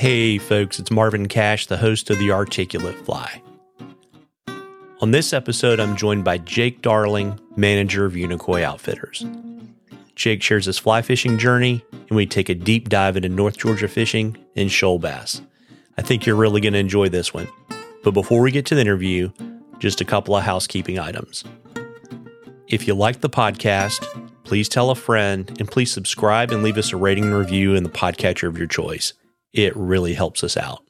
Hey, folks, it's Marvin Cash, the host of The Articulate Fly. On this episode, I'm joined by Jake Darling, manager of Unicoi Outfitters. Jake shares his fly fishing journey, and we take a deep dive into North Georgia fishing and shoal bass. I think you're really going to enjoy this one. But before we get to the interview, just a couple of housekeeping items. If you like the podcast, please tell a friend and please subscribe and leave us a rating and review in the podcatcher of your choice. It really helps us out.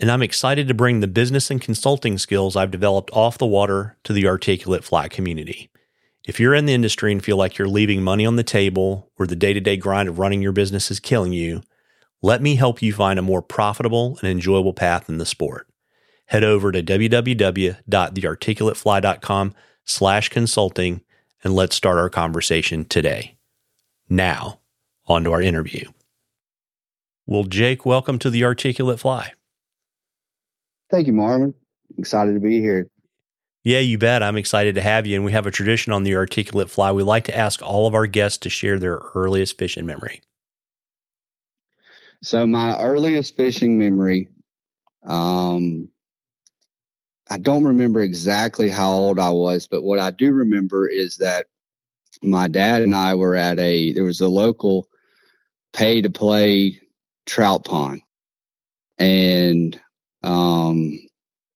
And I'm excited to bring the business and consulting skills I've developed off the water to the articulate fly community. If you're in the industry and feel like you're leaving money on the table or the day to day grind of running your business is killing you, let me help you find a more profitable and enjoyable path in the sport. Head over to www.thearticulatefly.com slash consulting and let's start our conversation today. Now, on to our interview. Well, Jake, welcome to the Articulate Fly. Thank you, Marvin. Excited to be here. Yeah, you bet. I'm excited to have you. And we have a tradition on the Articulate Fly. We like to ask all of our guests to share their earliest fishing memory. So, my earliest fishing memory, um, I don't remember exactly how old I was, but what I do remember is that my dad and I were at a, there was a local pay to play trout pond. And um,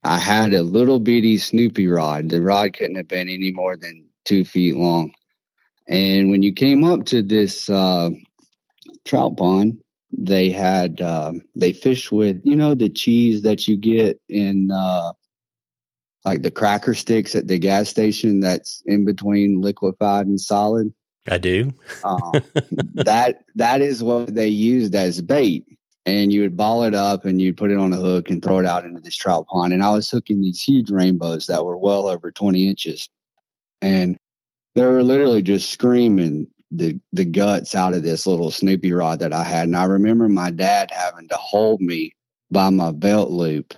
I had a little bitty Snoopy rod. The rod couldn't have been any more than two feet long. And when you came up to this uh, trout pond, they had uh, they fished with you know the cheese that you get in uh, like the cracker sticks at the gas station that's in between liquefied and solid. I do. um, that that is what they used as bait and you would ball it up and you'd put it on a hook and throw it out into this trout pond. And I was hooking these huge rainbows that were well over 20 inches. And they were literally just screaming the, the guts out of this little Snoopy rod that I had. And I remember my dad having to hold me by my belt loop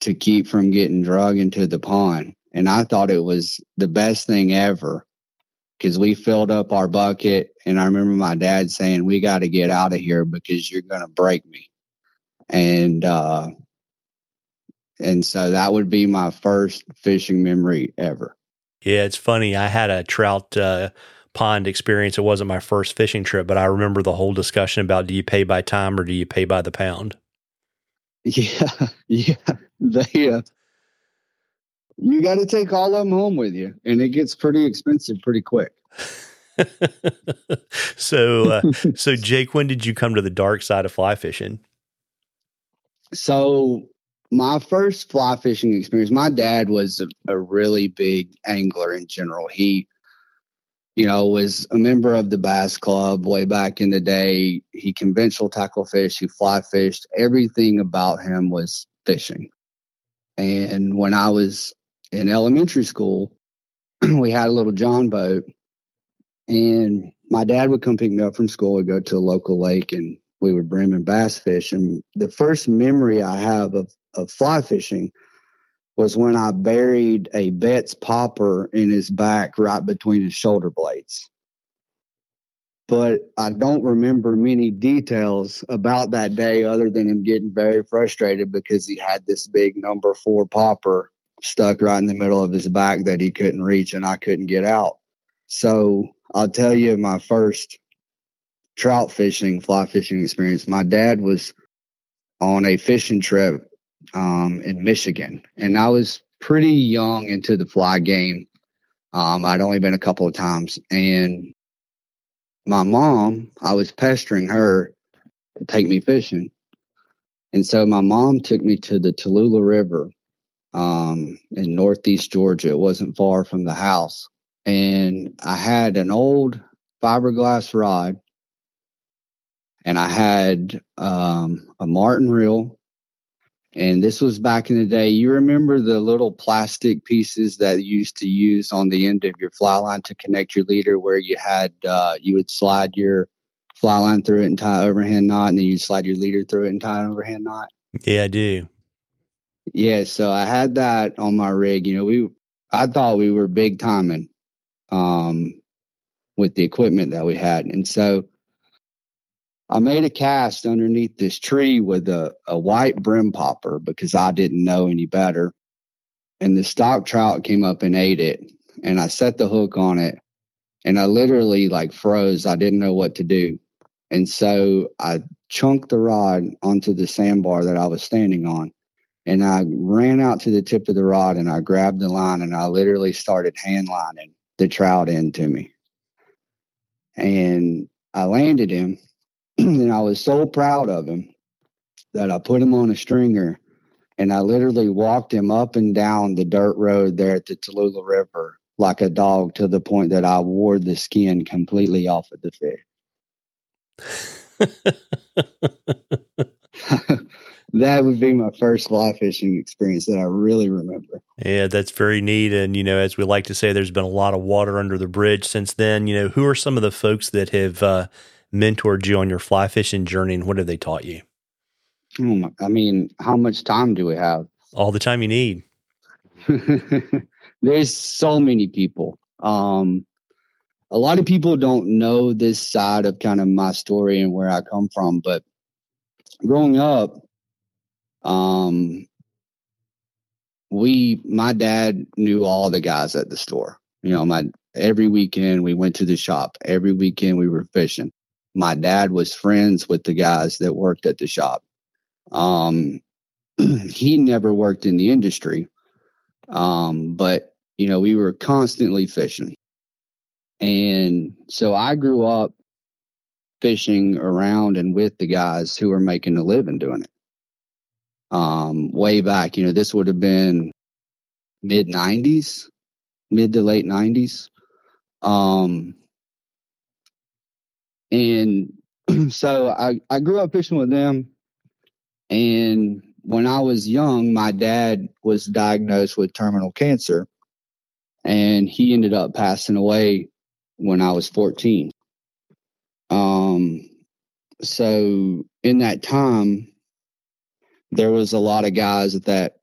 to keep from getting drug into the pond. And I thought it was the best thing ever because we filled up our bucket. And I remember my dad saying, We got to get out of here because you're going to break me. And, uh, and so that would be my first fishing memory ever. Yeah, it's funny. I had a trout uh, pond experience. It wasn't my first fishing trip, but I remember the whole discussion about do you pay by time or do you pay by the pound? Yeah, yeah. They, uh, you got to take all of them home with you, and it gets pretty expensive pretty quick. so, uh, so Jake, when did you come to the dark side of fly fishing? So, my first fly fishing experience, my dad was a, a really big angler in general. He, you know, was a member of the Bass Club way back in the day. He conventional tackle fish, he fly fished. Everything about him was fishing. And when I was in elementary school, we had a little John boat, and my dad would come pick me up from school. We'd go to a local lake, and we would brim and bass fish. And the first memory I have of, of fly fishing was when I buried a Betts popper in his back right between his shoulder blades. But I don't remember many details about that day other than him getting very frustrated because he had this big number four popper stuck right in the middle of his back that he couldn't reach and I couldn't get out. So I'll tell you my first trout fishing, fly fishing experience. My dad was on a fishing trip um, in Michigan, and I was pretty young into the fly game. Um, I'd only been a couple of times, and my mom, I was pestering her to take me fishing. And so my mom took me to the Tallulah River um, in Northeast Georgia. It wasn't far from the house. And I had an old fiberglass rod and I had um, a Martin reel. And this was back in the day. You remember the little plastic pieces that you used to use on the end of your fly line to connect your leader, where you had uh, you would slide your fly line through it and tie overhand knot, and then you slide your leader through it and tie an overhand knot. Yeah, I do. Yeah, so I had that on my rig. You know, we I thought we were big timing um with the equipment that we had. And so I made a cast underneath this tree with a, a white brim popper because I didn't know any better. And the stock trout came up and ate it. And I set the hook on it and I literally like froze. I didn't know what to do. And so I chunked the rod onto the sandbar that I was standing on. And I ran out to the tip of the rod and I grabbed the line and I literally started hand lining the trout into me. And I landed him and I was so proud of him that I put him on a stringer and I literally walked him up and down the dirt road there at the Tallulah River like a dog to the point that I wore the skin completely off of the fish. that would be my first fly fishing experience that I really remember. Yeah, that's very neat. And, you know, as we like to say, there's been a lot of water under the bridge since then. You know, who are some of the folks that have uh, mentored you on your fly fishing journey and what have they taught you? Oh my, I mean, how much time do we have? All the time you need. There's so many people. Um, a lot of people don't know this side of kind of my story and where I come from, but growing up, um, we, my dad knew all the guys at the store. You know, my every weekend we went to the shop. Every weekend we were fishing my dad was friends with the guys that worked at the shop. Um, he never worked in the industry, um, but you know we were constantly fishing, and so I grew up fishing around and with the guys who were making a living doing it. Um, way back, you know, this would have been mid '90s, mid to late '90s. Um, and so I, I grew up fishing with them. And when I was young, my dad was diagnosed with terminal cancer. And he ended up passing away when I was 14. Um, so in that time, there was a lot of guys that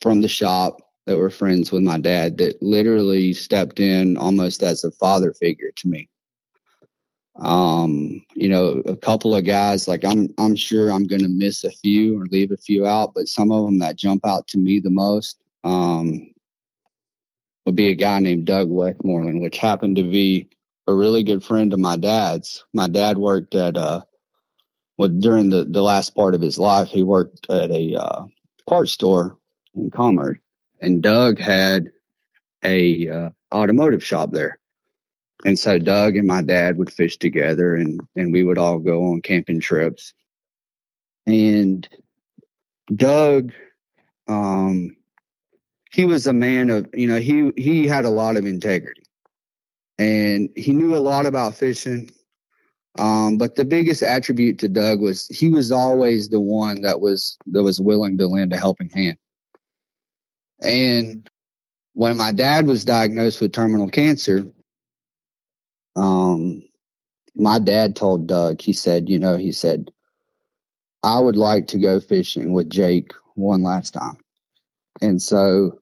from the shop that were friends with my dad that literally stepped in almost as a father figure to me. Um you know a couple of guys like i'm i'm sure i'm going to miss a few or leave a few out but some of them that jump out to me the most um would be a guy named doug westmoreland which happened to be a really good friend of my dad's. My dad worked at uh well during the the last part of his life he worked at a uh parts store in commerce and doug had a uh, automotive shop there and so Doug and my dad would fish together and, and we would all go on camping trips. And Doug, um, he was a man of, you know, he, he had a lot of integrity and he knew a lot about fishing. Um, but the biggest attribute to Doug was he was always the one that was, that was willing to lend a helping hand. And when my dad was diagnosed with terminal cancer, um, my dad told Doug, he said, you know, he said, I would like to go fishing with Jake one last time. And so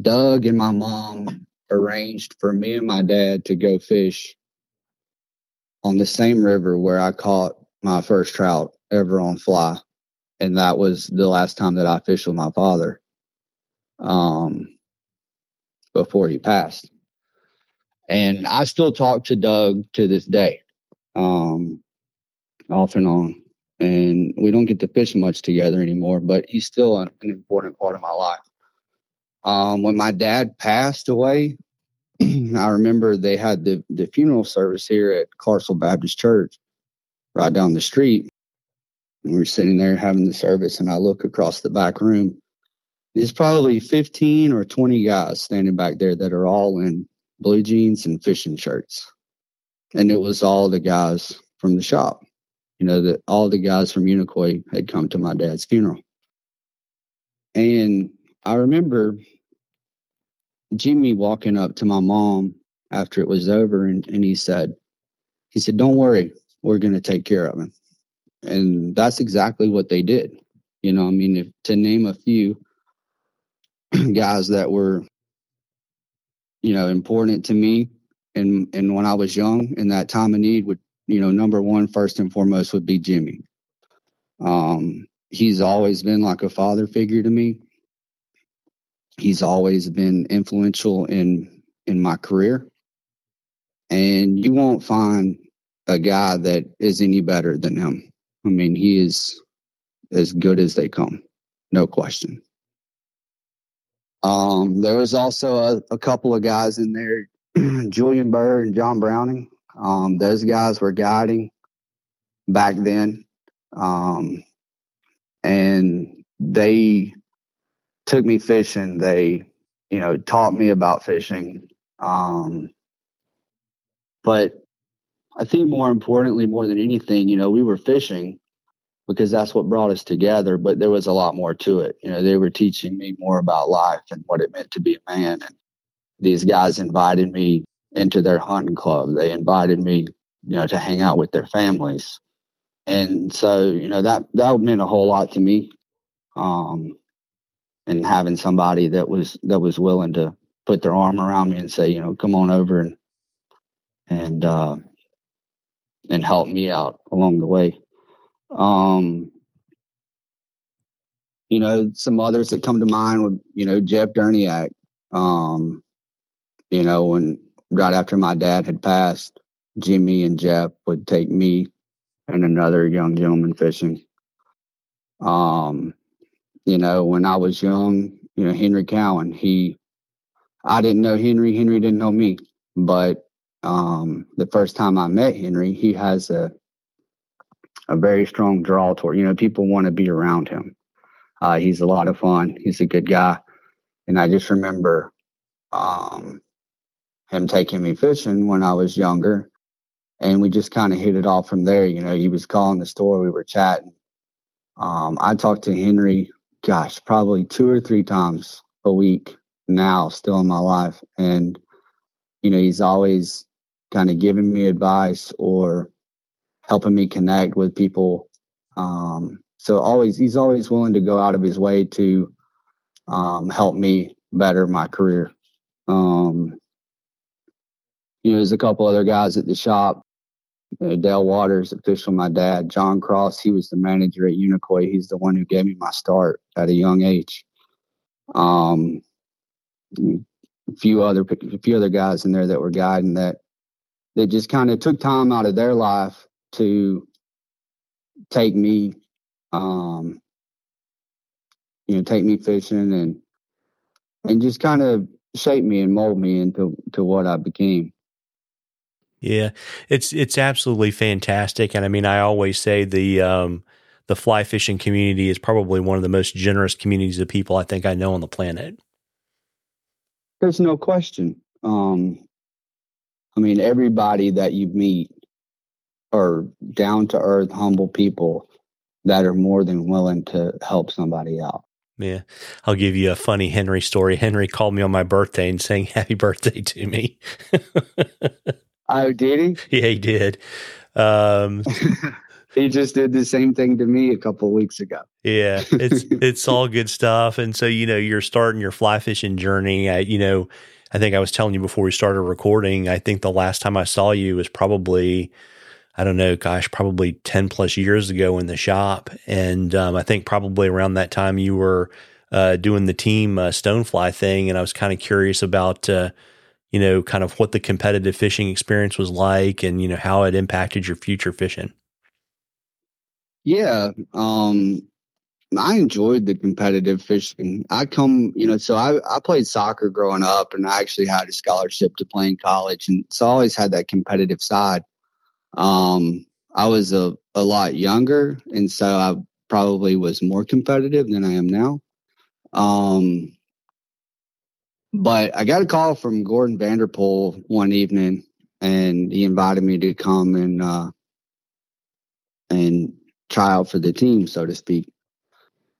Doug and my mom arranged for me and my dad to go fish on the same river where I caught my first trout ever on fly. And that was the last time that I fished with my father um, before he passed. And I still talk to Doug to this day, um, off and on. And we don't get to fish much together anymore, but he's still an, an important part of my life. Um, when my dad passed away, I remember they had the, the funeral service here at Clarksville Baptist Church right down the street. And we were sitting there having the service, and I look across the back room. There's probably 15 or 20 guys standing back there that are all in blue jeans and fishing shirts. And it was all the guys from the shop. You know, that all the guys from Unicoi had come to my dad's funeral. And I remember Jimmy walking up to my mom after it was over and, and he said, he said, Don't worry, we're gonna take care of him. And that's exactly what they did. You know, I mean, if, to name a few guys that were you know, important to me. And and when I was young, in that time of need, would you know, number one, first and foremost, would be Jimmy. Um, he's always been like a father figure to me. He's always been influential in in my career, and you won't find a guy that is any better than him. I mean, he is as good as they come, no question. Um, there was also a, a couple of guys in there, Julian Burr and John Browning. Um, those guys were guiding back then. Um, and they took me fishing. They, you know, taught me about fishing. Um, but I think more importantly, more than anything, you know, we were fishing because that's what brought us together. But there was a lot more to it. You know, they were teaching me more about life and what it meant to be a man. And these guys invited me into their hunting club. They invited me, you know, to hang out with their families. And so, you know, that that meant a whole lot to me. Um, and having somebody that was that was willing to put their arm around me and say, you know, come on over and and uh, and help me out along the way. Um, you know, some others that come to mind would, you know, Jeff Derniak. Um, you know, when right after my dad had passed, Jimmy and Jeff would take me and another young gentleman fishing. Um, you know, when I was young, you know, Henry Cowen, he, I didn't know Henry, Henry didn't know me, but um, the first time I met Henry, he has a a very strong draw toward. You know, people want to be around him. Uh, he's a lot of fun. He's a good guy, and I just remember um, him taking me fishing when I was younger, and we just kind of hit it off from there. You know, he was calling the store, we were chatting. Um, I talked to Henry, gosh, probably two or three times a week now, still in my life, and you know, he's always kind of giving me advice or helping me connect with people. Um, so always, he's always willing to go out of his way to um, help me better my career. Um, you know, there's a couple other guys at the shop. Uh, Dale Waters, official, my dad. John Cross, he was the manager at Unicoi. He's the one who gave me my start at a young age. Um, a few other a few other guys in there that were guiding that that just kind of took time out of their life to take me um you know take me fishing and and just kind of shape me and mold me into to what I became. Yeah, it's it's absolutely fantastic, and I mean, I always say the um, the fly fishing community is probably one of the most generous communities of people I think I know on the planet. There's no question. Um, I mean, everybody that you meet are down to earth, humble people that are more than willing to help somebody out. Yeah. I'll give you a funny Henry story. Henry called me on my birthday and saying happy birthday to me. oh, did he? Yeah, he did. Um, he just did the same thing to me a couple weeks ago. Yeah, it's it's all good stuff. And so you know, you're starting your fly fishing journey. I, you know, I think I was telling you before we started recording. I think the last time I saw you was probably, I don't know, gosh, probably ten plus years ago in the shop. And um, I think probably around that time you were uh, doing the team uh, stonefly thing, and I was kind of curious about. Uh, you know, kind of what the competitive fishing experience was like and, you know, how it impacted your future fishing. Yeah. Um, I enjoyed the competitive fishing. I come, you know, so I, I played soccer growing up and I actually had a scholarship to play in college. And so I always had that competitive side. Um, I was a, a lot younger. And so I probably was more competitive than I am now. Um, but I got a call from Gordon Vanderpool one evening and he invited me to come and, uh, and try out for the team, so to speak.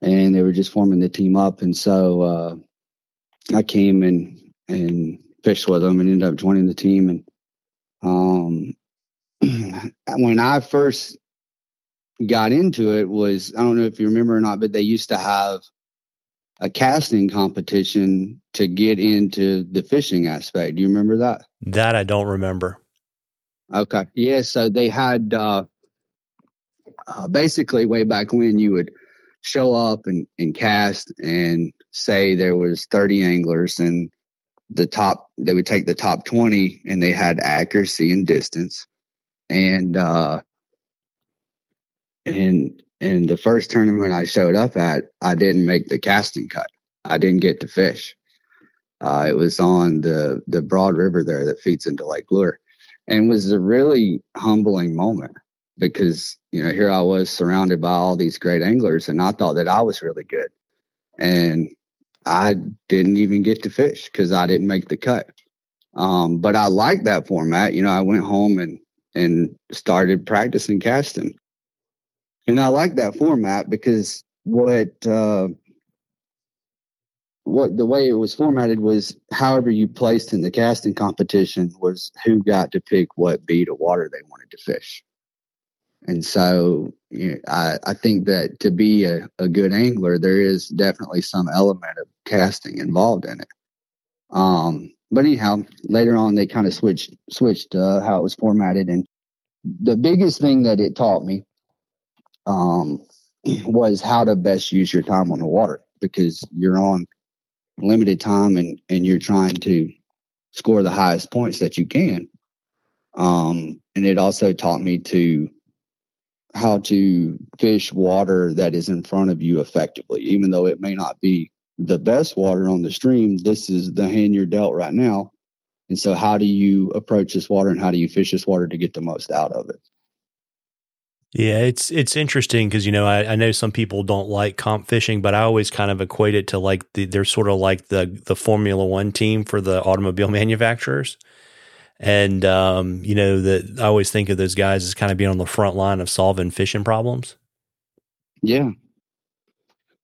And they were just forming the team up. And so uh, I came and and fished with them and ended up joining the team. And um, when I first got into it was I don't know if you remember or not, but they used to have a casting competition to get into the fishing aspect. Do you remember that? That I don't remember. Okay. Yeah. So they had uh, uh, basically way back when you would show up and, and cast and say there was 30 anglers and the top they would take the top 20 and they had accuracy and distance and uh and in the first tournament i showed up at i didn't make the casting cut. I didn't get to fish. Uh, it was on the the broad river there that feeds into lake lure. And was a really humbling moment because you know here I was surrounded by all these great anglers, and I thought that I was really good, and I didn't even get to fish because I didn't make the cut. Um, but I liked that format. You know, I went home and and started practicing casting, and I like that format because what uh, what the way it was formatted was however you placed in the casting competition was who got to pick what beat of water they wanted to fish. And so you know, I, I think that to be a, a good angler, there is definitely some element of casting involved in it. Um, but anyhow, later on they kind of switched switched uh, how it was formatted, and the biggest thing that it taught me um, was how to best use your time on the water because you're on limited time and and you're trying to score the highest points that you can. Um, and it also taught me to how to fish water that is in front of you effectively, even though it may not be the best water on the stream. This is the hand you're dealt right now. And so, how do you approach this water and how do you fish this water to get the most out of it? Yeah, it's it's interesting because you know I, I, know some people don't like comp fishing, but I always kind of equate it to like the, they're sort of like the the Formula One team for the automobile manufacturers. And, um, you know, that I always think of those guys as kind of being on the front line of solving fishing problems. Yeah.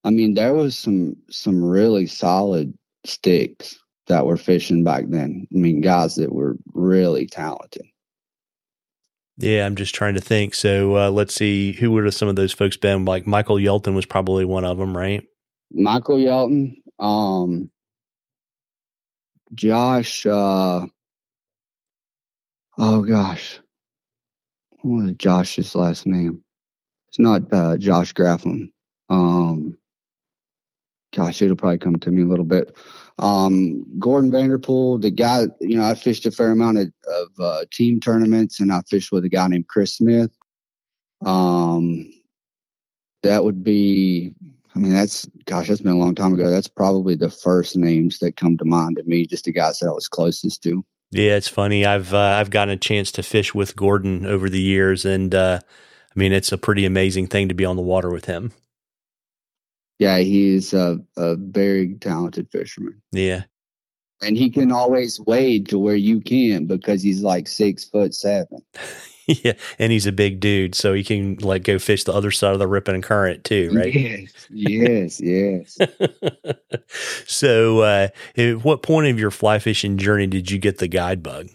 I mean, there was some, some really solid sticks that were fishing back then. I mean, guys that were really talented. Yeah, I'm just trying to think. So uh, let's see, who would have some of those folks been? Like Michael Yelton was probably one of them, right? Michael Yelton, um, Josh, uh, Oh gosh, what is Josh's last name? It's not uh, Josh Grafflin. Um, gosh, it'll probably come to me a little bit. Um, Gordon Vanderpool, the guy, you know, I fished a fair amount of, of uh, team tournaments, and I fished with a guy named Chris Smith. Um, that would be, I mean, that's gosh, that's been a long time ago. That's probably the first names that come to mind to me, just the guys that I was closest to. Yeah, it's funny. I've uh, I've gotten a chance to fish with Gordon over the years, and uh, I mean it's a pretty amazing thing to be on the water with him. Yeah, he's a, a very talented fisherman. Yeah, and he can always wade to where you can because he's like six foot seven. yeah, and he's a big dude, so he can like go fish the other side of the ripping current too, right? Yes, yes, yes. so, uh, at what point of your fly fishing journey did you get the guide bug?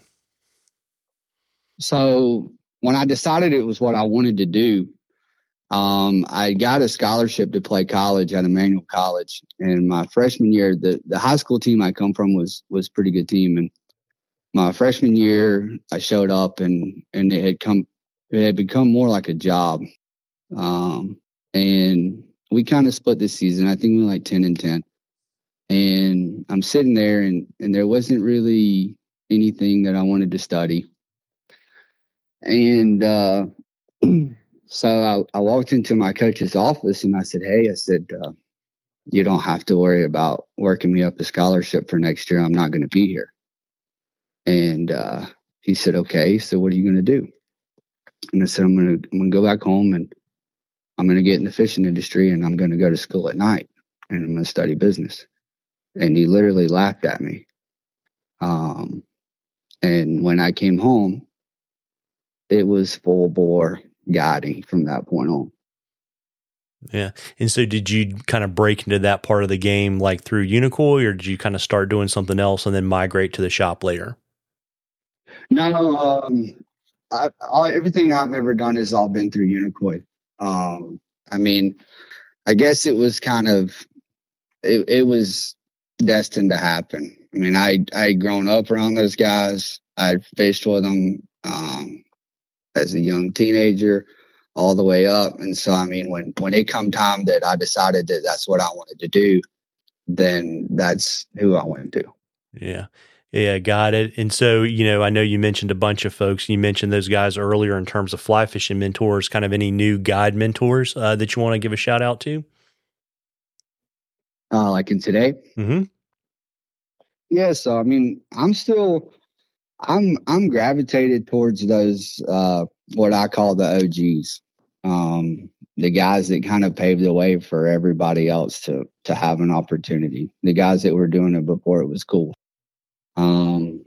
So, when I decided it was what I wanted to do, um, I got a scholarship to play college at Emmanuel College. And my freshman year, the the high school team I come from was was pretty good team, and my freshman year, I showed up and and it had come it had become more like a job. Um, and we kind of split this season. I think we were like 10 and 10. And I'm sitting there and and there wasn't really anything that I wanted to study. And uh, so I, I, walked into my coach's office and I said, Hey, I said, uh, you don't have to worry about working me up a scholarship for next year. I'm not going to be here. And uh, he said, okay, so what are you going to do? And I said, I'm going to, I'm to go back home and I'm going to get in the fishing industry and I'm going to go to school at night and I'm going to study business. And he literally laughed at me. Um, and when I came home, it was full bore guiding from that point on. Yeah. And so did you kind of break into that part of the game like through Unicoi or did you kind of start doing something else and then migrate to the shop later? No, um, I, all, everything I've ever done has all been through Unicoi. Um, I mean, I guess it was kind of, it, it was destined to happen. I mean, I I grown up around those guys. I fished with them. um, as a young teenager all the way up. And so, I mean, when, when it come time that I decided that that's what I wanted to do, then that's who I went to. Yeah. Yeah, got it. And so, you know, I know you mentioned a bunch of folks. You mentioned those guys earlier in terms of fly fishing mentors. Kind of any new guide mentors uh, that you want to give a shout out to? Uh, like in today? Mm-hmm. Yeah. So, I mean, I'm still, I'm, I'm gravitated towards those, uh, what I call the OGs, um, the guys that kind of paved the way for everybody else to, to have an opportunity. The guys that were doing it before it was cool. Um,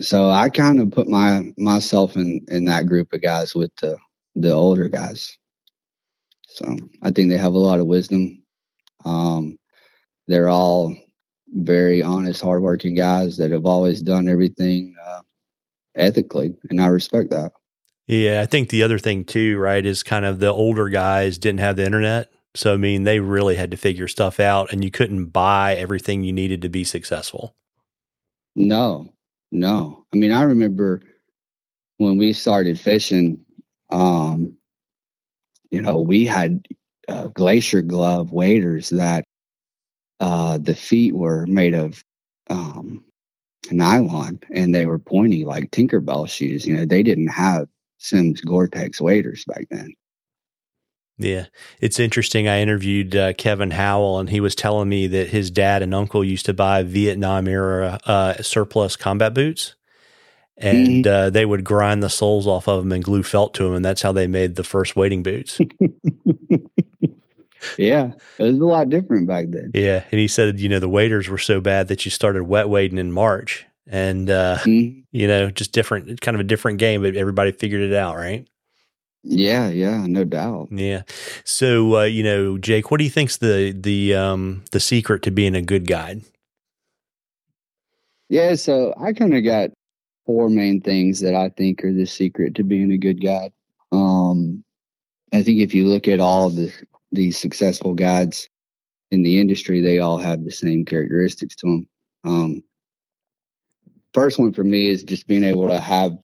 so I kind of put my myself in in that group of guys with the the older guys. So I think they have a lot of wisdom. Um, they're all very honest, hardworking guys that have always done everything uh, ethically, and I respect that. Yeah, I think the other thing too, right, is kind of the older guys didn't have the internet. So I mean, they really had to figure stuff out, and you couldn't buy everything you needed to be successful. No, no. I mean, I remember when we started fishing, um, you know, we had uh, glacier glove waders that uh, the feet were made of um, nylon and they were pointy like Tinkerbell shoes. You know, they didn't have Simms Gore-Tex waders back then. Yeah, it's interesting. I interviewed uh, Kevin Howell, and he was telling me that his dad and uncle used to buy Vietnam era uh, surplus combat boots, and mm-hmm. uh, they would grind the soles off of them and glue felt to them, and that's how they made the first wading boots. yeah, it was a lot different back then. Yeah, and he said, you know, the waders were so bad that you started wet wading in March, and uh, mm-hmm. you know, just different, kind of a different game, but everybody figured it out, right? Yeah, yeah, no doubt. Yeah. So, uh, you know, Jake, what do you think's the the um the secret to being a good guide? Yeah, so I kind of got four main things that I think are the secret to being a good guide. Um I think if you look at all the these successful guides in the industry, they all have the same characteristics to them. Um first one for me is just being able to have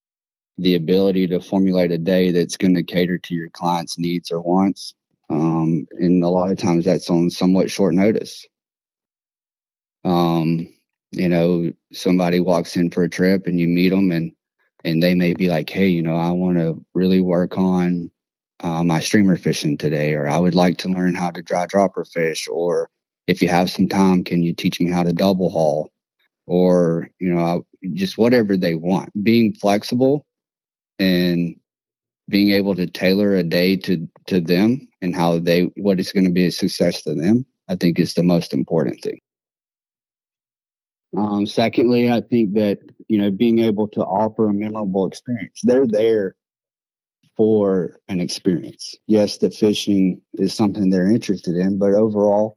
the ability to formulate a day that's going to cater to your client's needs or wants. Um, and a lot of times that's on somewhat short notice. Um, you know, somebody walks in for a trip and you meet them and and they may be like, hey, you know, I want to really work on uh, my streamer fishing today, or I would like to learn how to dry dropper fish, or if you have some time, can you teach me how to double haul, or you know, just whatever they want. Being flexible and being able to tailor a day to to them and how they what is going to be a success to them i think is the most important thing. Um, secondly i think that you know being able to offer a memorable experience. They're there for an experience yes the fishing is something they're interested in but overall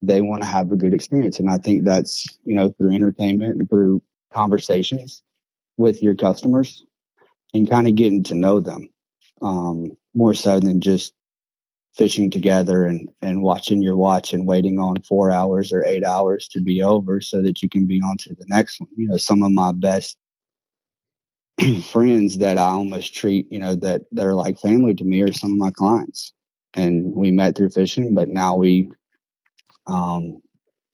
they want to have a good experience and i think that's you know through entertainment and through conversations with your customers and kind of getting to know them um, more so than just fishing together and, and watching your watch and waiting on four hours or eight hours to be over so that you can be on to the next one. You know, some of my best friends that I almost treat, you know, that they're like family to me are some of my clients. And we met through fishing, but now we, um,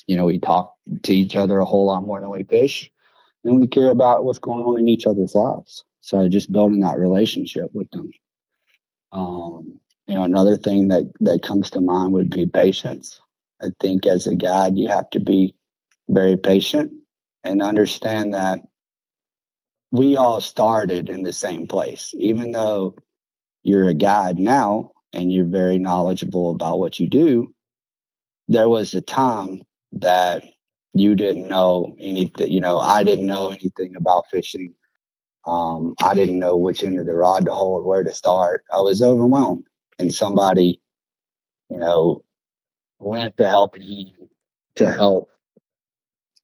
you know, we talk to each other a whole lot more than we fish and we care about what's going on in each other's lives. So just building that relationship with them. Um, you know, another thing that that comes to mind would be patience. I think as a guide, you have to be very patient and understand that we all started in the same place. Even though you're a guide now and you're very knowledgeable about what you do, there was a time that you didn't know anything. You know, I didn't know anything about fishing. Um, I didn't know which end of the rod to hold, where to start. I was overwhelmed. And somebody, you know, went to help me to help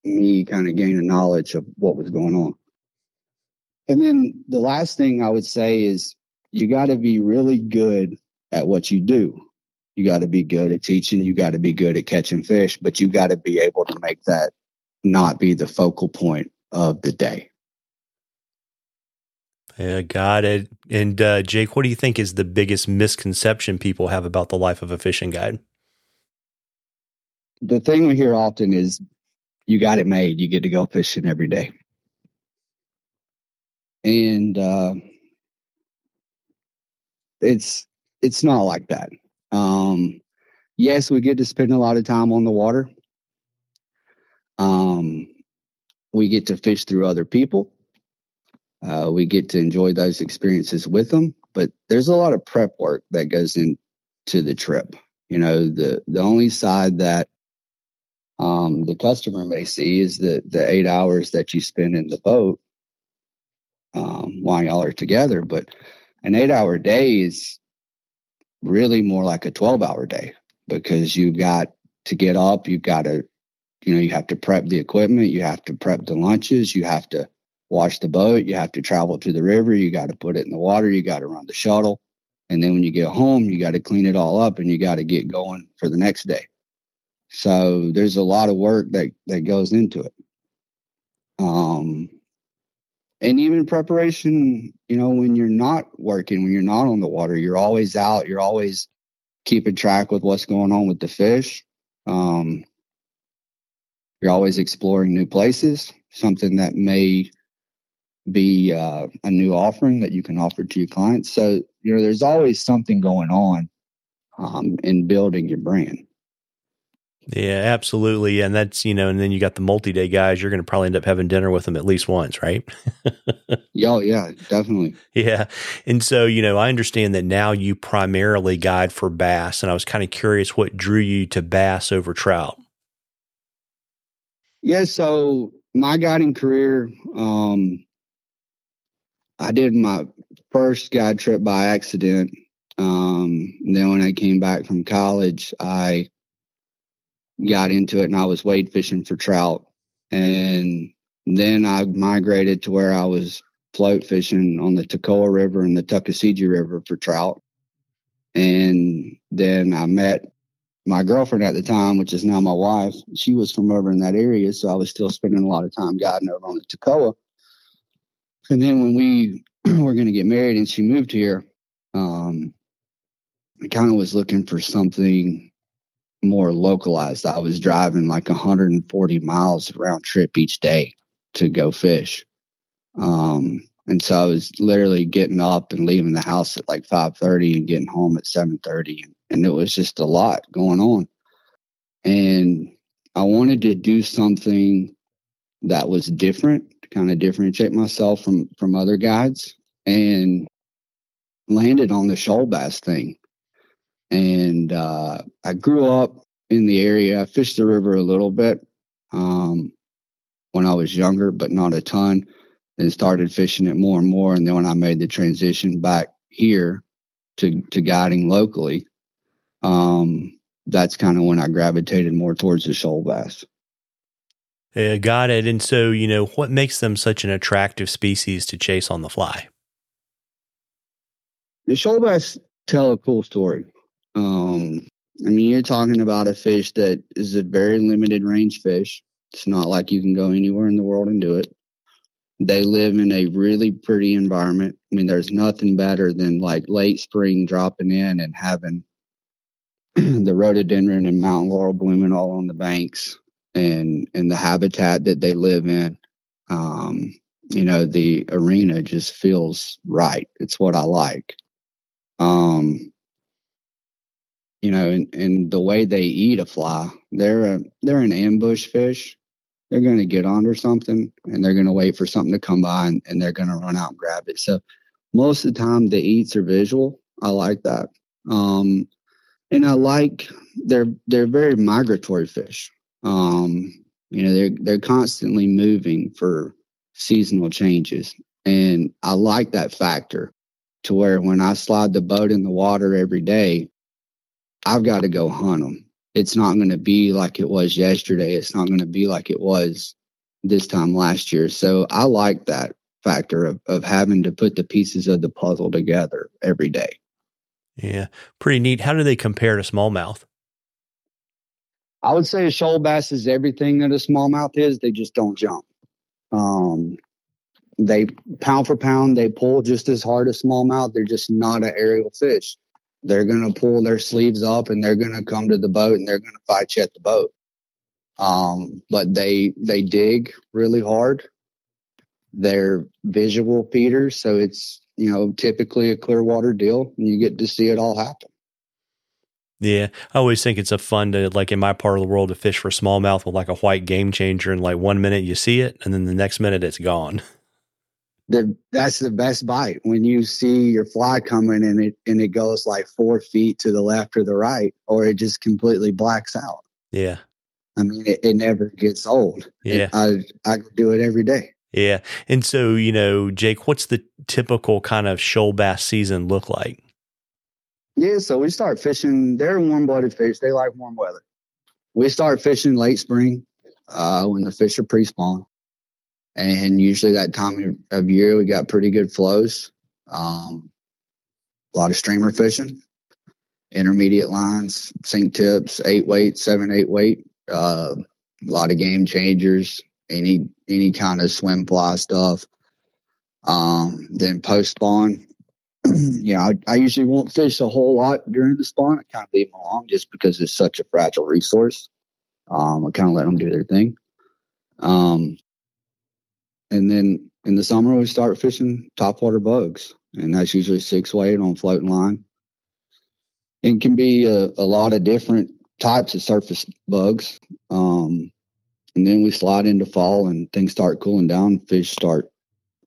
me kind of gain a knowledge of what was going on. And then the last thing I would say is you got to be really good at what you do. You got to be good at teaching. You got to be good at catching fish, but you got to be able to make that not be the focal point of the day. Yeah, got it. And uh, Jake, what do you think is the biggest misconception people have about the life of a fishing guide? The thing we hear often is you got it made. You get to go fishing every day. And uh, it's it's not like that. Um, yes, we get to spend a lot of time on the water. Um, we get to fish through other people. Uh, we get to enjoy those experiences with them, but there's a lot of prep work that goes into the trip. You know, the the only side that um, the customer may see is the the eight hours that you spend in the boat um, while y'all are together. But an eight hour day is really more like a 12 hour day because you've got to get up, you've got to, you know, you have to prep the equipment, you have to prep the lunches, you have to wash the boat, you have to travel to the river, you got to put it in the water, you got to run the shuttle. And then when you get home, you got to clean it all up and you got to get going for the next day. So there's a lot of work that, that goes into it. Um, and even preparation, you know, when you're not working, when you're not on the water, you're always out, you're always keeping track with what's going on with the fish. Um, you're always exploring new places, something that may be uh, a new offering that you can offer to your clients. So, you know, there's always something going on um, in building your brand. Yeah, absolutely. And that's, you know, and then you got the multi day guys, you're going to probably end up having dinner with them at least once, right? yeah, yeah, definitely. Yeah. And so, you know, I understand that now you primarily guide for bass. And I was kind of curious what drew you to bass over trout. Yeah. So, my guiding career, um, I did my first guide trip by accident. Um, then when I came back from college, I got into it and I was wade fishing for trout. And then I migrated to where I was float fishing on the Toccoa River and the Tuckasegee River for trout. And then I met my girlfriend at the time, which is now my wife. She was from over in that area, so I was still spending a lot of time guiding over on the Toccoa. And then when we were going to get married and she moved here, um, I kind of was looking for something more localized. I was driving like 140 miles round trip each day to go fish. Um, and so I was literally getting up and leaving the house at like 5:30 and getting home at 7:30 and it was just a lot going on. And I wanted to do something that was different, kind of differentiate myself from from other guides and landed on the shoal bass thing. And uh, I grew up in the area. I fished the river a little bit um, when I was younger, but not a ton. Then started fishing it more and more. And then when I made the transition back here to to guiding locally, um, that's kind of when I gravitated more towards the shoal bass. Yeah, got it. And so, you know, what makes them such an attractive species to chase on the fly? The shoal bass tell a cool story. Um, I mean, you're talking about a fish that is a very limited range fish. It's not like you can go anywhere in the world and do it. They live in a really pretty environment. I mean, there's nothing better than like late spring dropping in and having the rhododendron and mountain laurel blooming all on the banks and and the habitat that they live in. Um, you know, the arena just feels right. It's what I like. Um, you know, and, and the way they eat a fly, they're a, they're an ambush fish. They're going to get under something and they're going to wait for something to come by and, and they're going to run out and grab it. So most of the time the eats are visual. I like that. Um, and I like they're they're very migratory fish. Um, you know, they're they're constantly moving for seasonal changes. And I like that factor to where when I slide the boat in the water every day, I've got to go hunt them. It's not going to be like it was yesterday. It's not going to be like it was this time last year. So I like that factor of, of having to put the pieces of the puzzle together every day. Yeah, pretty neat. How do they compare to smallmouth? I would say a shoal bass is everything that a smallmouth is. They just don't jump. Um, they pound for pound, they pull just as hard as smallmouth. They're just not an aerial fish. They're going to pull their sleeves up and they're going to come to the boat and they're going to fight you at the boat. Um, but they they dig really hard. They're visual feeders, so it's you know typically a clear water deal, and you get to see it all happen. Yeah, I always think it's a fun to like in my part of the world to fish for smallmouth with like a white game changer, and like one minute you see it, and then the next minute it's gone. The, that's the best bite when you see your fly coming and it and it goes like four feet to the left or the right, or it just completely blacks out. Yeah, I mean, it, it never gets old. Yeah. I, I do it every day. Yeah. And so, you know, Jake, what's the typical kind of shoal bass season look like? Yeah. So we start fishing. They're warm blooded fish. They like warm weather. We start fishing late spring uh, when the fish are pre spawn. And usually that time of year, we got pretty good flows. Um, a lot of streamer fishing, intermediate lines, sink tips, eight weight, seven, eight weight uh, a lot of game changers, any any kind of swim fly stuff. Um, then post spawn, yeah, I, I, usually won't fish a whole lot during the spawn. I kind of leave them alone just because it's such a fragile resource. Um, I kind of let them do their thing. Um, and then in the summer we start fishing topwater bugs, and that's usually six weight on floating line. It can be a, a lot of different types of surface bugs. Um, and then we slide into fall and things start cooling down. Fish start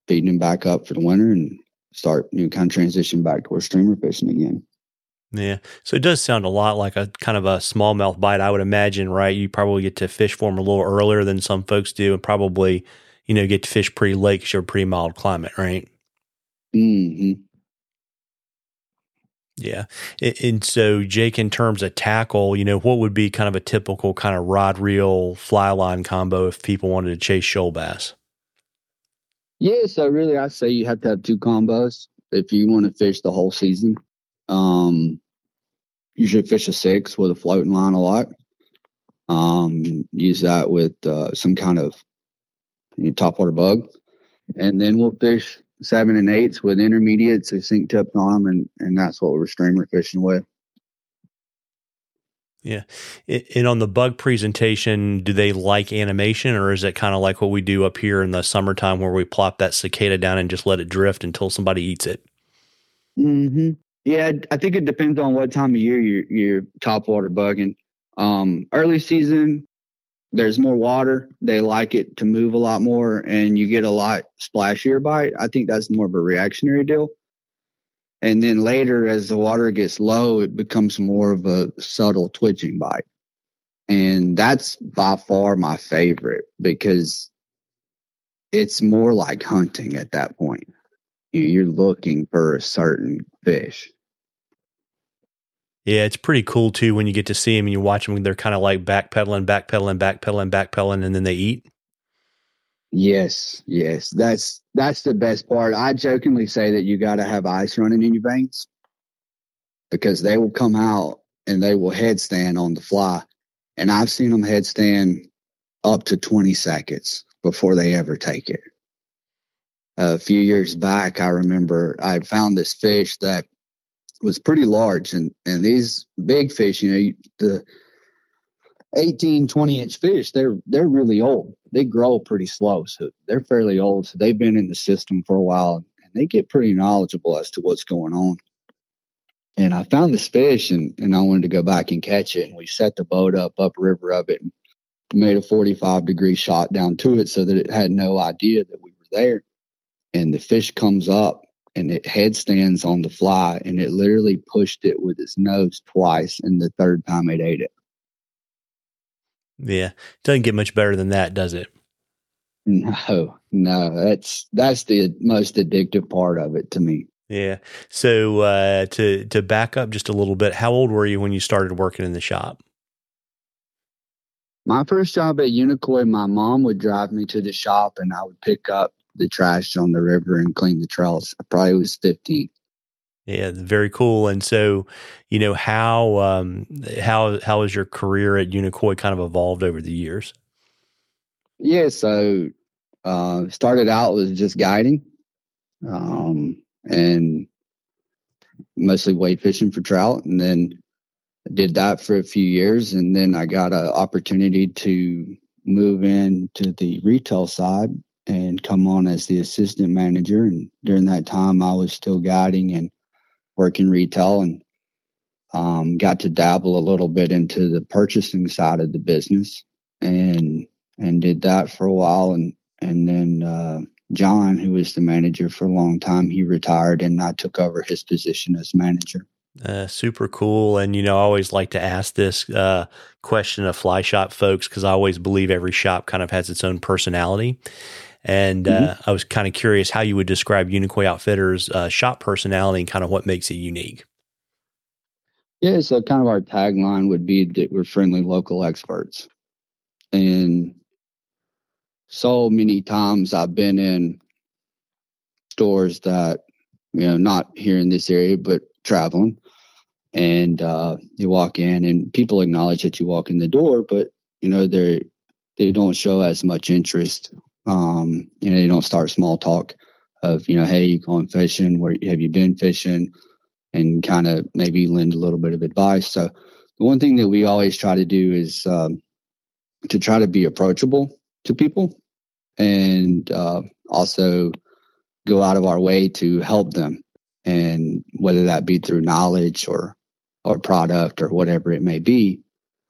feeding them back up for the winter and start you know kind of transition back to towards streamer fishing again. Yeah. So it does sound a lot like a kind of a smallmouth bite, I would imagine, right? You probably get to fish for them a little earlier than some folks do and probably, you know, get to fish pretty late because you're a pretty mild climate, right? Mm-hmm. Yeah. And so, Jake, in terms of tackle, you know, what would be kind of a typical kind of rod reel fly line combo if people wanted to chase shoal bass? Yeah. So, really, I say you have to have two combos if you want to fish the whole season. Um, you should fish a six with a floating line a lot. Um, use that with uh, some kind of you know, topwater bug. And then we'll fish seven and eights with intermediates who sink tips on them, and and that's what we're streamer fishing with. Yeah, and on the bug presentation, do they like animation, or is it kind of like what we do up here in the summertime, where we plop that cicada down and just let it drift until somebody eats it? Hmm. Yeah, I think it depends on what time of year you're, you're top water bugging. Um, early season, there's more water. They like it to move a lot more and you get a lot splashier bite. I think that's more of a reactionary deal. And then later, as the water gets low, it becomes more of a subtle twitching bite. And that's by far my favorite because it's more like hunting at that point. You're looking for a certain fish. Yeah, it's pretty cool too when you get to see them and you watch them. They're kind of like backpedaling, backpedaling, backpedaling, backpedaling, and then they eat. Yes, yes, that's that's the best part. I jokingly say that you got to have ice running in your veins because they will come out and they will headstand on the fly, and I've seen them headstand up to twenty seconds before they ever take it. A few years back, I remember I found this fish that was pretty large and and these big fish you know the 18 20 inch fish they're they're really old. They grow pretty slow so they're fairly old so they've been in the system for a while and they get pretty knowledgeable as to what's going on. And i found this fish and and i wanted to go back and catch it and we set the boat up upriver of it and made a 45 degree shot down to it so that it had no idea that we were there. And the fish comes up and it headstands on the fly and it literally pushed it with its nose twice and the third time it ate it. Yeah doesn't get much better than that does it? No no that's that's the most addictive part of it to me. Yeah so uh, to to back up just a little bit how old were you when you started working in the shop? My first job at Unicoi, my mom would drive me to the shop and I would pick up the trash on the river and clean the trails. I probably was 15. Yeah, very cool. And so, you know, how um, how how has your career at Unicoi kind of evolved over the years? Yeah, so Uh, started out with just guiding, um, and mostly wade fishing for trout, and then did that for a few years, and then I got an opportunity to move into the retail side and come on as the assistant manager. And during that time, I was still guiding and working retail, and um, got to dabble a little bit into the purchasing side of the business, and and did that for a while, and and then. Uh, John, who was the manager for a long time, he retired and I took over his position as manager. Uh, super cool. And, you know, I always like to ask this uh, question of fly shop folks because I always believe every shop kind of has its own personality. And uh, mm-hmm. I was kind of curious how you would describe Unicoi Outfitters' uh, shop personality and kind of what makes it unique. Yeah, so kind of our tagline would be that we're friendly local experts. And so many times I've been in stores that, you know, not here in this area, but traveling. And uh, you walk in and people acknowledge that you walk in the door, but, you know, they're, they don't show as much interest. Um, you know, you don't start small talk of, you know, hey, you going fishing? Where have you been fishing? And kind of maybe lend a little bit of advice. So the one thing that we always try to do is um, to try to be approachable to people and uh, also go out of our way to help them and whether that be through knowledge or or product or whatever it may be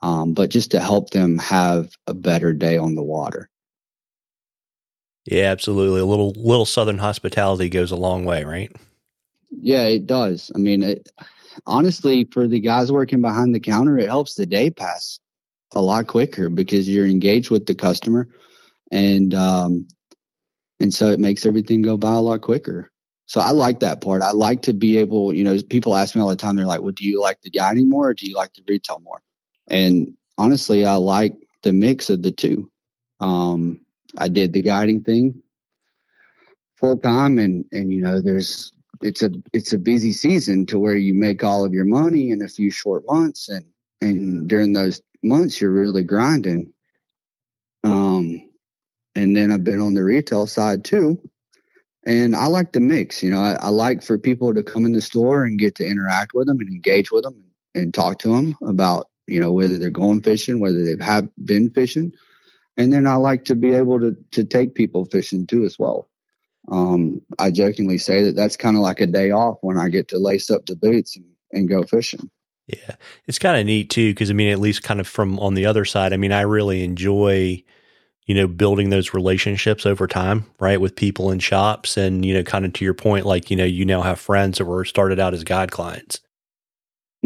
um, but just to help them have a better day on the water yeah absolutely a little little southern hospitality goes a long way right yeah it does i mean it, honestly for the guys working behind the counter it helps the day pass a lot quicker because you're engaged with the customer and um, and so it makes everything go by a lot quicker. So I like that part. I like to be able, you know, people ask me all the time. They're like, "Well, do you like the dining more, or do you like the retail more?" And honestly, I like the mix of the two. Um, I did the guiding thing full time, and and you know, there's it's a it's a busy season to where you make all of your money in a few short months, and and during those months you're really grinding. Um, and then I've been on the retail side too. And I like the mix. You know, I, I, like for people to come in the store and get to interact with them and engage with them and talk to them about, you know, whether they're going fishing, whether they've have been fishing. And then I like to be able to to take people fishing too as well. Um, I jokingly say that that's kind of like a day off when I get to lace up the boots and, and go fishing. Yeah, it's kind of neat too because I mean, at least kind of from on the other side, I mean, I really enjoy you know, building those relationships over time, right, with people in shops. And, you know, kind of to your point, like, you know, you now have friends that were started out as guide clients.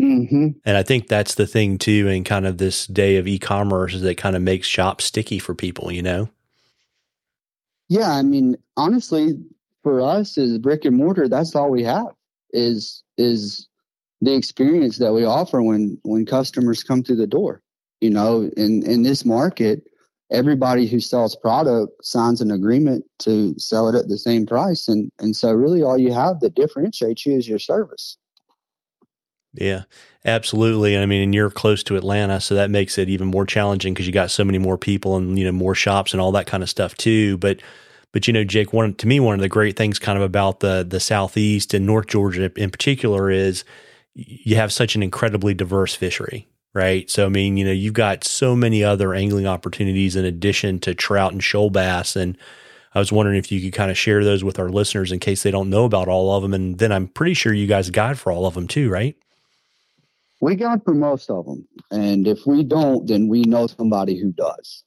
Mm-hmm. And I think that's the thing too, in kind of this day of e-commerce, is that kind of makes shops sticky for people, you know. Yeah, I mean, honestly, for us as brick and mortar, that's all we have is is the experience that we offer when when customers come through the door. You know, in in this market, everybody who sells product signs an agreement to sell it at the same price and and so really all you have that differentiates you is your service yeah absolutely i mean and you're close to atlanta so that makes it even more challenging because you got so many more people and you know more shops and all that kind of stuff too but but you know jake one to me one of the great things kind of about the the southeast and north georgia in particular is you have such an incredibly diverse fishery right? So, I mean, you know, you've got so many other angling opportunities in addition to trout and shoal bass. And I was wondering if you could kind of share those with our listeners in case they don't know about all of them. And then I'm pretty sure you guys guide for all of them too, right? We guide for most of them. And if we don't, then we know somebody who does.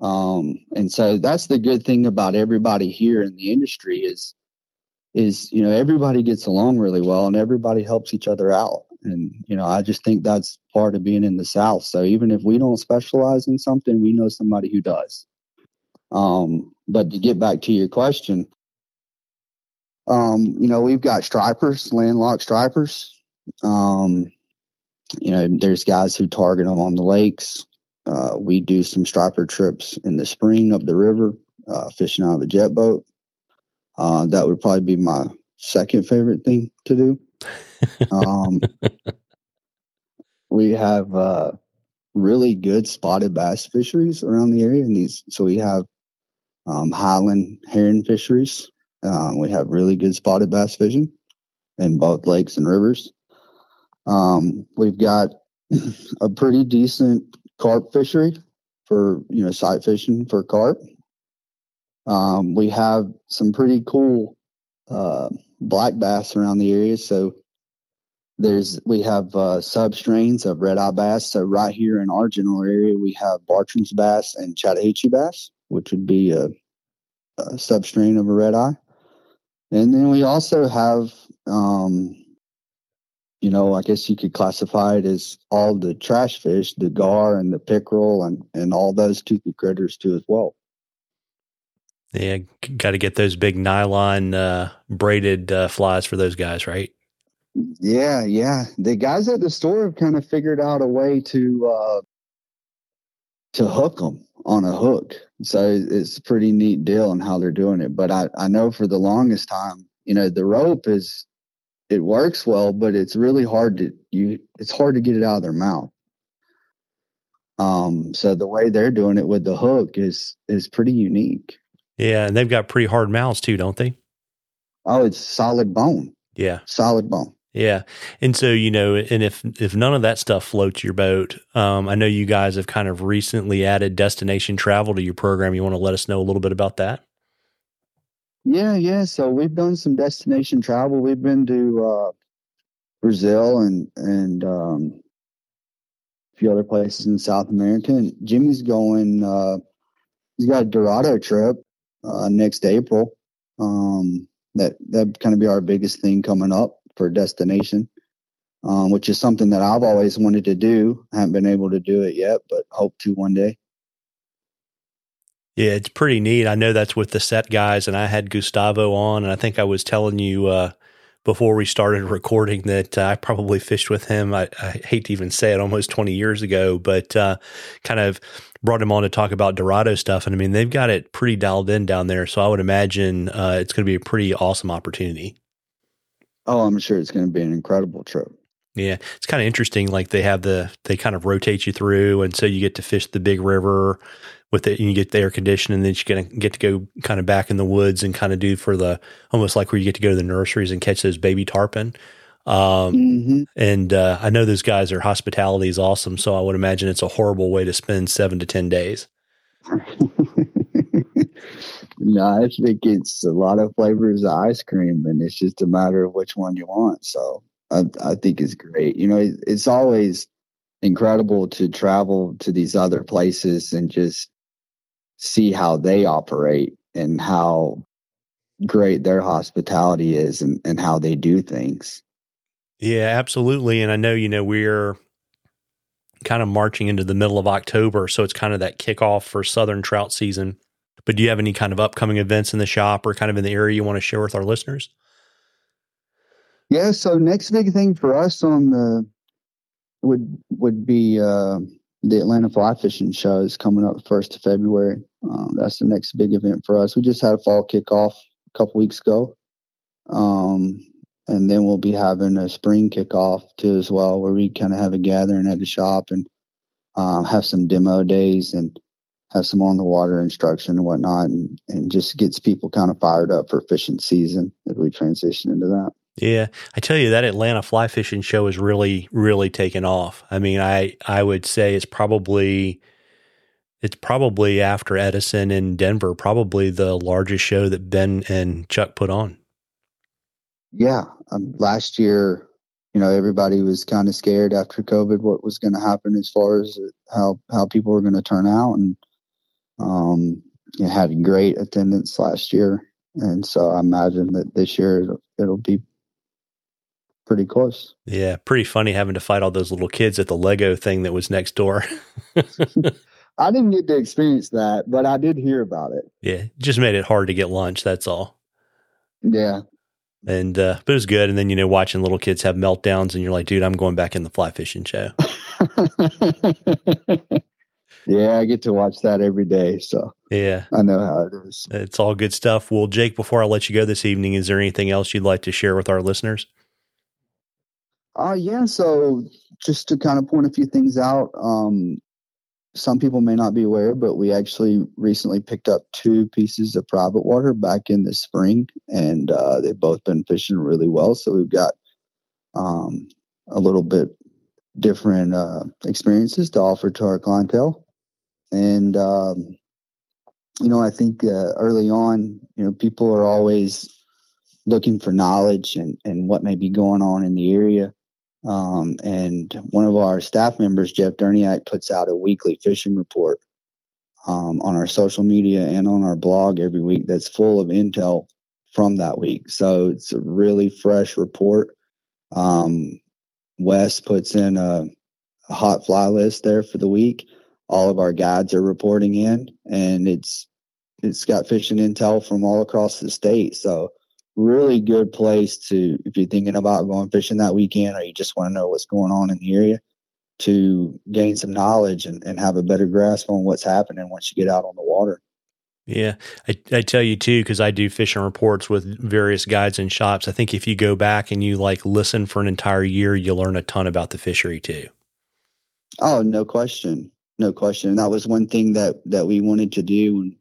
Um, and so that's the good thing about everybody here in the industry is is you know everybody gets along really well and everybody helps each other out and, you know, I just think that's part of being in the South. So even if we don't specialize in something, we know somebody who does. Um, but to get back to your question, um, you know, we've got stripers, landlocked stripers. Um, you know, there's guys who target them on the lakes. Uh, we do some striper trips in the spring up the river, uh, fishing out of a jet boat. Uh, that would probably be my second favorite thing to do um, we have uh, really good spotted bass fisheries around the area, and these. So we have um, highland herring fisheries. Uh, we have really good spotted bass fishing in both lakes and rivers. Um, we've got a pretty decent carp fishery for you know sight fishing for carp. Um, we have some pretty cool uh, black bass around the area, so there's we have uh, sub strains of red eye bass. So right here in our general area, we have Bartram's bass and Chattahoochee bass, which would be a, a sub strain of a red eye. And then we also have, um, you know, I guess you could classify it as all the trash fish, the gar and the pickerel, and and all those toothy critters too as well. Yeah, got to get those big nylon uh, braided uh, flies for those guys, right? Yeah, yeah. The guys at the store have kind of figured out a way to uh, to hook them on a hook. So it's a pretty neat deal on how they're doing it. But I, I know for the longest time, you know, the rope is it works well, but it's really hard to you it's hard to get it out of their mouth. Um, so the way they're doing it with the hook is is pretty unique. Yeah, and they've got pretty hard mouths too, don't they? Oh, it's solid bone. Yeah. Solid bone. Yeah. And so, you know, and if if none of that stuff floats your boat, um, I know you guys have kind of recently added destination travel to your program. You want to let us know a little bit about that? Yeah, yeah. So we've done some destination travel. We've been to uh, Brazil and and um, a few other places in South America. And Jimmy's going. Uh, he's got a Dorado trip uh, next April. Um, that that kind of be our biggest thing coming up for destination, um, which is something that I've always wanted to do. I haven't been able to do it yet, but hope to one day. Yeah, it's pretty neat. I know that's with the set guys, and I had Gustavo on, and I think I was telling you uh, before we started recording that uh, I probably fished with him. I, I, hate to even say it, almost twenty years ago, but uh, kind of brought him on to talk about Dorado stuff. And I mean, they've got it pretty dialed in down there, so I would imagine uh, it's going to be a pretty awesome opportunity. Oh, I'm sure it's going to be an incredible trip. Yeah, it's kind of interesting. Like they have the they kind of rotate you through, and so you get to fish the big river with it, and you get the air conditioning, and then you get get to go kind of back in the woods and kind of do for the almost like where you get to go to the nurseries and catch those baby tarpon. Um, mm-hmm. And uh, I know those guys are hospitality is awesome, so I would imagine it's a horrible way to spend seven to ten days. No, I think it's a lot of flavors of ice cream, and it's just a matter of which one you want. So I, I think it's great. You know, it, it's always incredible to travel to these other places and just see how they operate and how great their hospitality is and, and how they do things. Yeah, absolutely. And I know, you know, we're kind of marching into the middle of October. So it's kind of that kickoff for Southern trout season. But do you have any kind of upcoming events in the shop or kind of in the area you want to share with our listeners? Yeah, so next big thing for us on the would would be uh, the Atlanta Fly Fishing Show is coming up first of February. Um, that's the next big event for us. We just had a fall kickoff a couple weeks ago, um, and then we'll be having a spring kickoff too as well, where we kind of have a gathering at the shop and uh, have some demo days and have some on the water instruction and whatnot, and, and just gets people kind of fired up for fishing season as we transition into that. Yeah, I tell you that Atlanta fly fishing show is really, really taken off. I mean, I I would say it's probably it's probably after Edison and Denver, probably the largest show that Ben and Chuck put on. Yeah, um, last year you know everybody was kind of scared after covid what was going to happen as far as how how people were going to turn out and um, it had great attendance last year, and so I imagine that this year it'll, it'll be pretty close. Yeah, pretty funny having to fight all those little kids at the Lego thing that was next door. I didn't get to experience that, but I did hear about it. Yeah, just made it hard to get lunch. That's all. Yeah. And uh, but it was good. And then you know, watching little kids have meltdowns, and you're like, dude, I'm going back in the fly fishing show. Yeah, I get to watch that every day. So yeah, I know how it is. It's all good stuff. Well, Jake, before I let you go this evening, is there anything else you'd like to share with our listeners? Uh, yeah. So just to kind of point a few things out, um, some people may not be aware, but we actually recently picked up two pieces of private water back in the spring, and uh, they've both been fishing really well. So we've got um, a little bit different uh, experiences to offer to our clientele. And, um, you know, I think uh, early on, you know, people are always looking for knowledge and, and what may be going on in the area. Um, and one of our staff members, Jeff Durniak, puts out a weekly fishing report um, on our social media and on our blog every week that's full of intel from that week. So it's a really fresh report. Um, Wes puts in a, a hot fly list there for the week. All of our guides are reporting in, and it's it's got fishing intel from all across the state. So really good place to if you're thinking about going fishing that weekend or you just want to know what's going on in the area to gain some knowledge and, and have a better grasp on what's happening once you get out on the water. Yeah, I, I tell you too because I do fishing reports with various guides and shops. I think if you go back and you like listen for an entire year, you learn a ton about the fishery too. Oh, no question, no question. And that was one thing that that we wanted to do when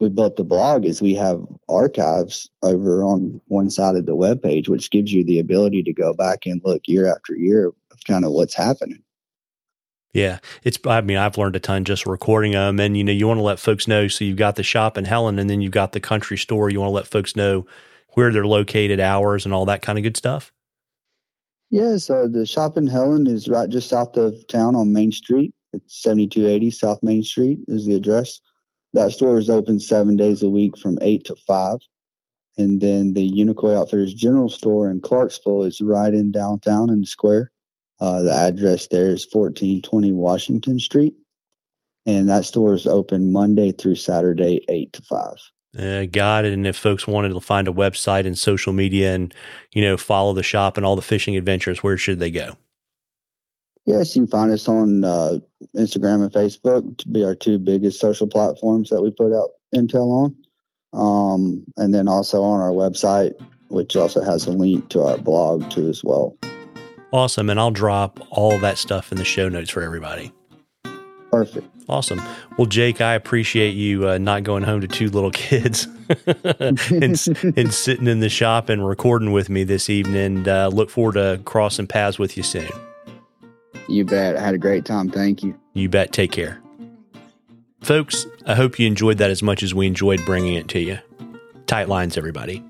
we built the blog is we have archives over on one side of the web page, which gives you the ability to go back and look year after year of kind of what's happening. Yeah, it's. I mean, I've learned a ton just recording them, and you know, you want to let folks know. So you've got the shop in Helen, and then you've got the country store. You want to let folks know where they're located, hours, and all that kind of good stuff. Yeah, so the shop in Helen is right just south of town on Main Street. It's seventy two eighty South Main Street is the address. That store is open seven days a week from eight to five. And then the Unicoi Outfitters General Store in Clarksville is right in downtown in the square. Uh, the address there is 1420 Washington Street. And that store is open Monday through Saturday, 8 to 5. Uh, got it. And if folks wanted to find a website and social media and, you know, follow the shop and all the fishing adventures, where should they go? Yes, you can find us on uh, Instagram and Facebook to be our two biggest social platforms that we put out intel on. Um, and then also on our website, which also has a link to our blog too as well. Awesome. And I'll drop all that stuff in the show notes for everybody. Perfect. Awesome. Well, Jake, I appreciate you uh, not going home to two little kids and, and, sitting in the shop and recording with me this evening. Uh, look forward to crossing paths with you soon. You bet. I had a great time. Thank you. You bet. Take care. Folks, I hope you enjoyed that as much as we enjoyed bringing it to you. Tight lines, everybody.